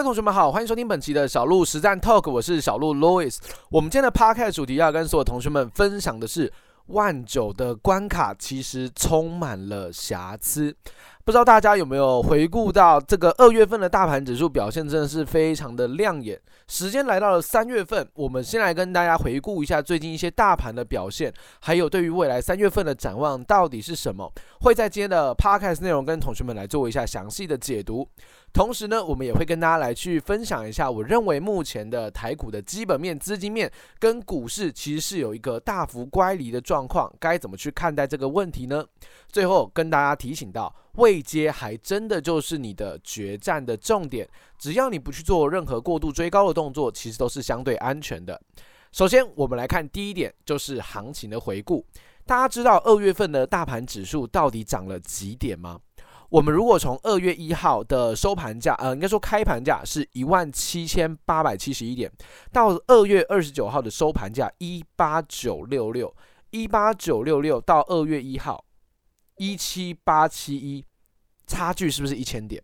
位同学们好，欢迎收听本期的小鹿实战 Talk，我是小鹿 Louis。我们今天的 Podcast 主题要跟所有同学们分享的是，万九的关卡其实充满了瑕疵。不知道大家有没有回顾到这个二月份的大盘指数表现，真的是非常的亮眼。时间来到了三月份，我们先来跟大家回顾一下最近一些大盘的表现，还有对于未来三月份的展望到底是什么？会在今天的 Podcast 内容跟同学们来做一下详细的解读。同时呢，我们也会跟大家来去分享一下，我认为目前的台股的基本面、资金面跟股市其实是有一个大幅乖离的状况，该怎么去看待这个问题呢？最后跟大家提醒到，位阶还真的就是你的决战的重点，只要你不去做任何过度追高的动作，其实都是相对安全的。首先，我们来看第一点，就是行情的回顾。大家知道二月份的大盘指数到底涨了几点吗？我们如果从二月一号的收盘价，呃，应该说开盘价是一万七千八百七十一点，到二月二十九号的收盘价一八九六六，一八九六六到二月一号一七八七一，差距是不是一千点？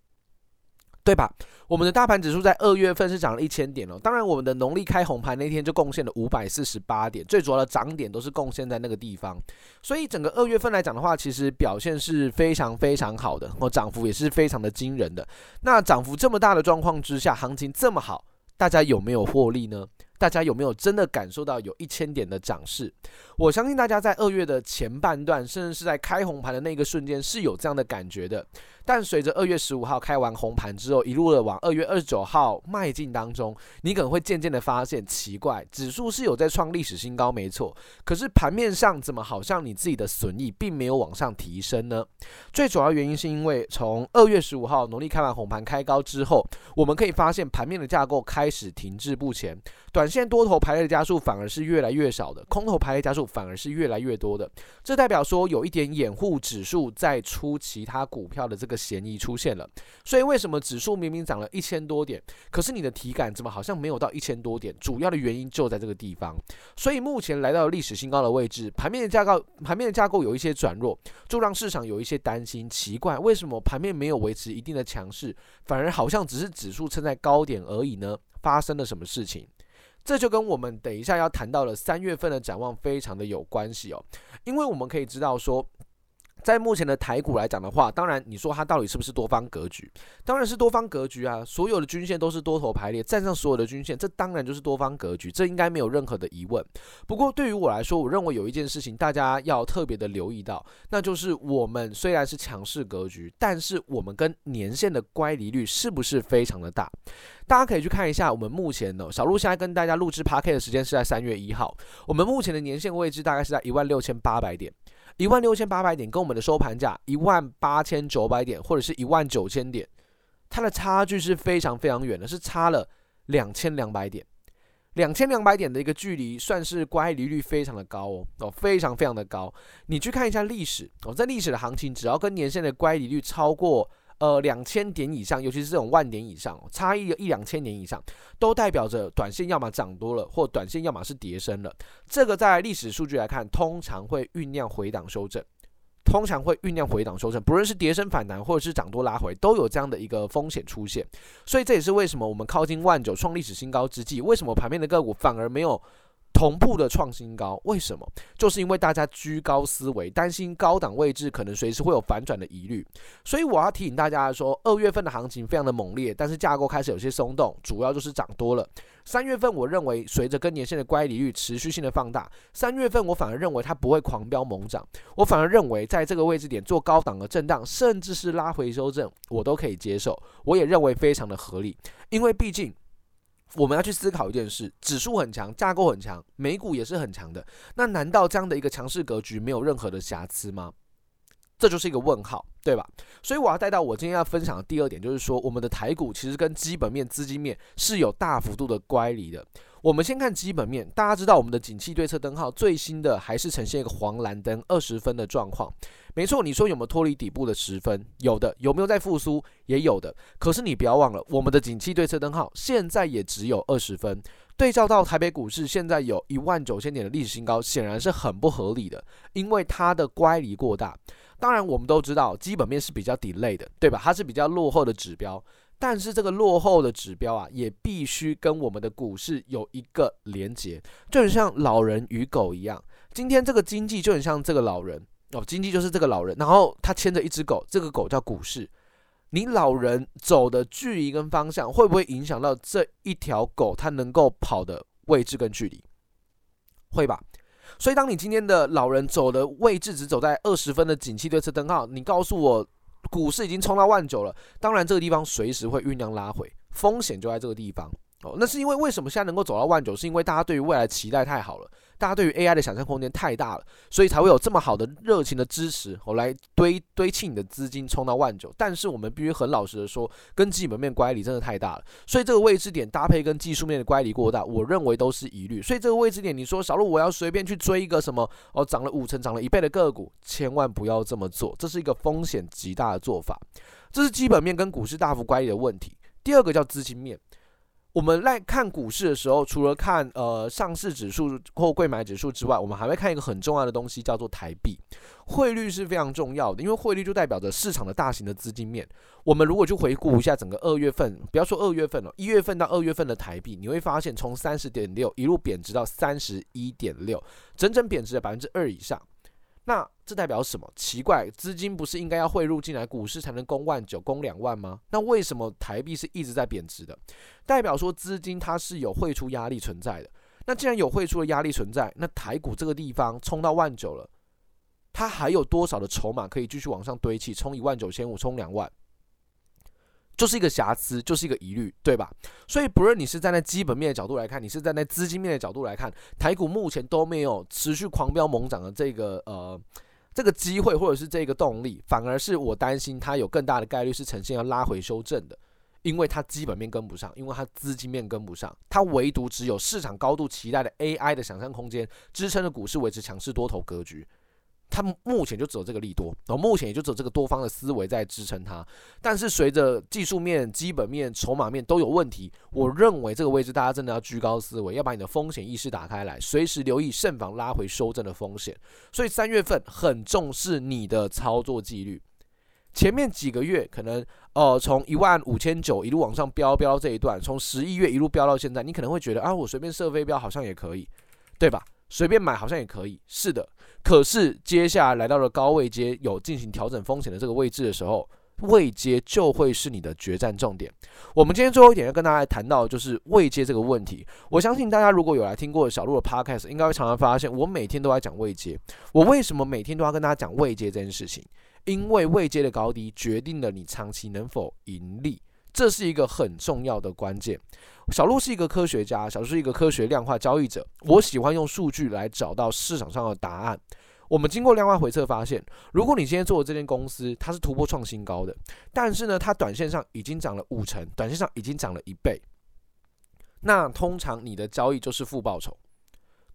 对吧？我们的大盘指数在二月份是涨了一千点哦。当然，我们的农历开红盘那天就贡献了五百四十八点，最主要的涨点都是贡献在那个地方。所以整个二月份来讲的话，其实表现是非常非常好的，哦，涨幅也是非常的惊人的。那涨幅这么大的状况之下，行情这么好，大家有没有获利呢？大家有没有真的感受到有一千点的涨势？我相信大家在二月的前半段，甚至是在开红盘的那个瞬间是有这样的感觉的。但随着二月十五号开完红盘之后，一路的往二月二十九号迈进当中，你可能会渐渐的发现奇怪，指数是有在创历史新高，没错。可是盘面上怎么好像你自己的损益并没有往上提升呢？最主要原因是因为从二月十五号农历开完红盘开高之后，我们可以发现盘面的架构开始停滞不前，短线多头排列的加速反而是越来越少的，空头排列加速反而是越来越多的。这代表说有一点掩护指数在出其他股票的这个。嫌疑出现了，所以为什么指数明明涨了一千多点，可是你的体感怎么好像没有到一千多点？主要的原因就在这个地方。所以目前来到历史新高的位置，盘面的架构盘面的架构有一些转弱，就让市场有一些担心。奇怪，为什么盘面没有维持一定的强势，反而好像只是指数撑在高点而已呢？发生了什么事情？这就跟我们等一下要谈到的三月份的展望非常的有关系哦，因为我们可以知道说。在目前的台股来讲的话，当然你说它到底是不是多方格局？当然是多方格局啊！所有的均线都是多头排列，站上所有的均线，这当然就是多方格局，这应该没有任何的疑问。不过对于我来说，我认为有一件事情大家要特别的留意到，那就是我们虽然是强势格局，但是我们跟年线的乖离率是不是非常的大？大家可以去看一下我们目前呢，小鹿现在跟大家录制 Podcast 的时间是在三月一号，我们目前的年线位置大概是在一万六千八百点。一万六千八百点跟我们的收盘价一万八千九百点或者是一万九千点，它的差距是非常非常远的，是差了两千两百点，两千两百点的一个距离，算是乖离率非常的高哦，哦，非常非常的高。你去看一下历史哦，在历史的行情，只要跟年限的乖离率超过。呃，两千点以上，尤其是这种万点以上，差异一两千点以上，都代表着短线要么涨多了，或短线要么是跌升了。这个在历史数据来看，通常会酝酿回档修正，通常会酝酿回档修正，不论是跌升反弹，或者是涨多拉回，都有这样的一个风险出现。所以这也是为什么我们靠近万九创历史新高之际，为什么盘面的个股反而没有。同步的创新高，为什么？就是因为大家居高思维，担心高档位置可能随时会有反转的疑虑。所以我要提醒大家说，二月份的行情非常的猛烈，但是架构开始有些松动，主要就是涨多了。三月份我认为随着跟年限的乖离率持续性的放大，三月份我反而认为它不会狂飙猛涨，我反而认为在这个位置点做高档的震荡，甚至是拉回修正，我都可以接受。我也认为非常的合理，因为毕竟。我们要去思考一件事：指数很强，架构很强，美股也是很强的。那难道这样的一个强势格局没有任何的瑕疵吗？这就是一个问号，对吧？所以我要带到我今天要分享的第二点，就是说我们的台股其实跟基本面、资金面是有大幅度的乖离的。我们先看基本面，大家知道我们的景气对策灯号最新的还是呈现一个黄蓝灯二十分的状况。没错，你说有没有脱离底部的十分？有的，有没有在复苏？也有的。可是你不要忘了，我们的景气对策灯号现在也只有二十分，对照到台北股市现在有一万九千点的历史新高，显然是很不合理的，因为它的乖离过大。当然，我们都知道基本面是比较底累的，对吧？它是比较落后的指标。但是这个落后的指标啊，也必须跟我们的股市有一个连结，就很像老人与狗一样。今天这个经济就很像这个老人哦，经济就是这个老人，然后他牵着一只狗，这个狗叫股市。你老人走的距离跟方向，会不会影响到这一条狗它能够跑的位置跟距离？会吧。所以当你今天的老人走的位置只走在二十分的景气对策灯号，你告诉我股市已经冲到万九了，当然这个地方随时会酝酿拉回，风险就在这个地方。那是因为为什么现在能够走到万九？是因为大家对于未来期待太好了，大家对于 AI 的想象空间太大了，所以才会有这么好的热情的支持，我来堆堆砌你的资金冲到万九。但是我们必须很老实的说，跟基本面乖离真的太大了，所以这个位置点搭配跟技术面的乖离过大，我认为都是疑虑。所以这个位置点，你说小路我要随便去追一个什么哦，涨了五成、涨了一倍的个股，千万不要这么做，这是一个风险极大的做法。这是基本面跟股市大幅乖离的问题。第二个叫资金面。我们来看股市的时候，除了看呃上市指数或柜买指数之外，我们还会看一个很重要的东西，叫做台币。汇率是非常重要的，因为汇率就代表着市场的大型的资金面。我们如果去回顾一下整个二月份，不要说二月份了，一月份到二月份的台币，你会发现从三十点六一路贬值到三十一点六，整整贬值了百分之二以上。那这代表什么？奇怪，资金不是应该要汇入进来，股市才能攻万九、攻两万吗？那为什么台币是一直在贬值的？代表说资金它是有汇出压力存在的。那既然有汇出的压力存在，那台股这个地方冲到万九了，它还有多少的筹码可以继续往上堆砌，冲一万九千五，冲两万？就是一个瑕疵，就是一个疑虑，对吧？所以不论你是站在基本面的角度来看，你是站在资金面的角度来看，台股目前都没有持续狂飙猛涨的这个呃这个机会，或者是这个动力，反而是我担心它有更大的概率是呈现要拉回修正的，因为它基本面跟不上，因为它资金面跟不上，它唯独只有市场高度期待的 AI 的想象空间支撑着股市维持强势多头格局。它目前就只有这个利多，然后目前也就只有这个多方的思维在支撑它。但是随着技术面、基本面、筹码面都有问题，我认为这个位置大家真的要居高思维，要把你的风险意识打开来，随时留意慎防拉回修正的风险。所以三月份很重视你的操作纪律。前面几个月可能呃从一万五千九一路往上飙飙到这一段，从十一月一路飙到现在，你可能会觉得啊，我随便射飞镖好像也可以，对吧？随便买好像也可以，是的。可是接下来来到了高位阶有进行调整风险的这个位置的时候，位阶就会是你的决战重点。我们今天最后一点要跟大家谈到的就是位阶这个问题。我相信大家如果有来听过小鹿的 Podcast，应该会常常发现我每天都在讲位阶。我为什么每天都要跟大家讲位阶这件事情？因为位阶的高低决定了你长期能否盈利。这是一个很重要的关键。小鹿是一个科学家，小鹿是一个科学量化交易者。我喜欢用数据来找到市场上的答案。我们经过量化回测发现，如果你今天做的这间公司它是突破创新高的，但是呢，它短线上已经涨了五成，短线上已经涨了一倍，那通常你的交易就是负报酬。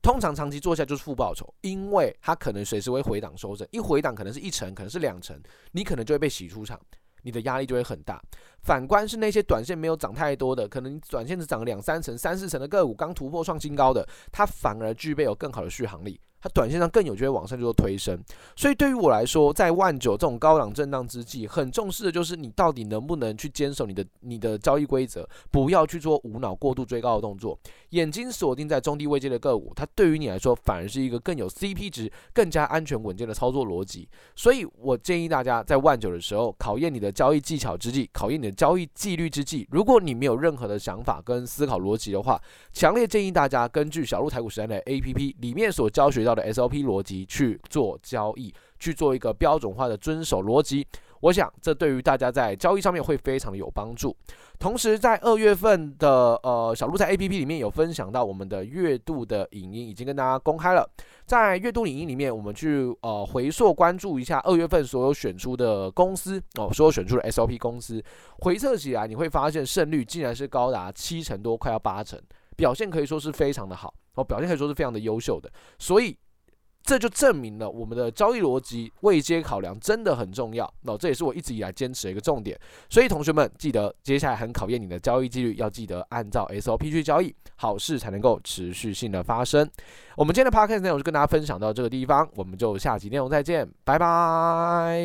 通常长期做下就是负报酬，因为它可能随时会回档收整，一回档可能是一成，可能是两成，你可能就会被洗出场。你的压力就会很大。反观是那些短线没有涨太多的，可能短线只涨了两三成、三四成的个股，刚突破创新高的，它反而具备有更好的续航力。它短线上更有机会往上去做推升，所以对于我来说，在万九这种高档震荡之际，很重视的就是你到底能不能去坚守你的你的交易规则，不要去做无脑过度追高的动作，眼睛锁定在中低位阶的个股，它对于你来说反而是一个更有 CP 值、更加安全稳健的操作逻辑。所以我建议大家在万九的时候，考验你的交易技巧之际，考验你的交易纪律之际，如果你没有任何的想法跟思考逻辑的话，强烈建议大家根据小鹿台股实战的 APP 里面所教学到的 SOP 逻辑去做交易，去做一个标准化的遵守逻辑。我想这对于大家在交易上面会非常的有帮助。同时，在二月份的呃小路在 APP 里面有分享到我们的月度的影音，已经跟大家公开了。在月度影音里面，我们去呃回溯关注一下二月份所有选出的公司哦，所有选出的 SOP 公司，回测起来你会发现胜率竟然是高达七成多，快要八成，表现可以说是非常的好哦，表现可以说是非常的优秀的，所以。这就证明了我们的交易逻辑未接考量真的很重要，那这也是我一直以来坚持的一个重点。所以同学们记得，接下来很考验你的交易纪律，要记得按照 SOP 去交易，好事才能够持续性的发生。我们今天的 p a r k a s t 内容就跟大家分享到这个地方，我们就下集内容再见，拜拜。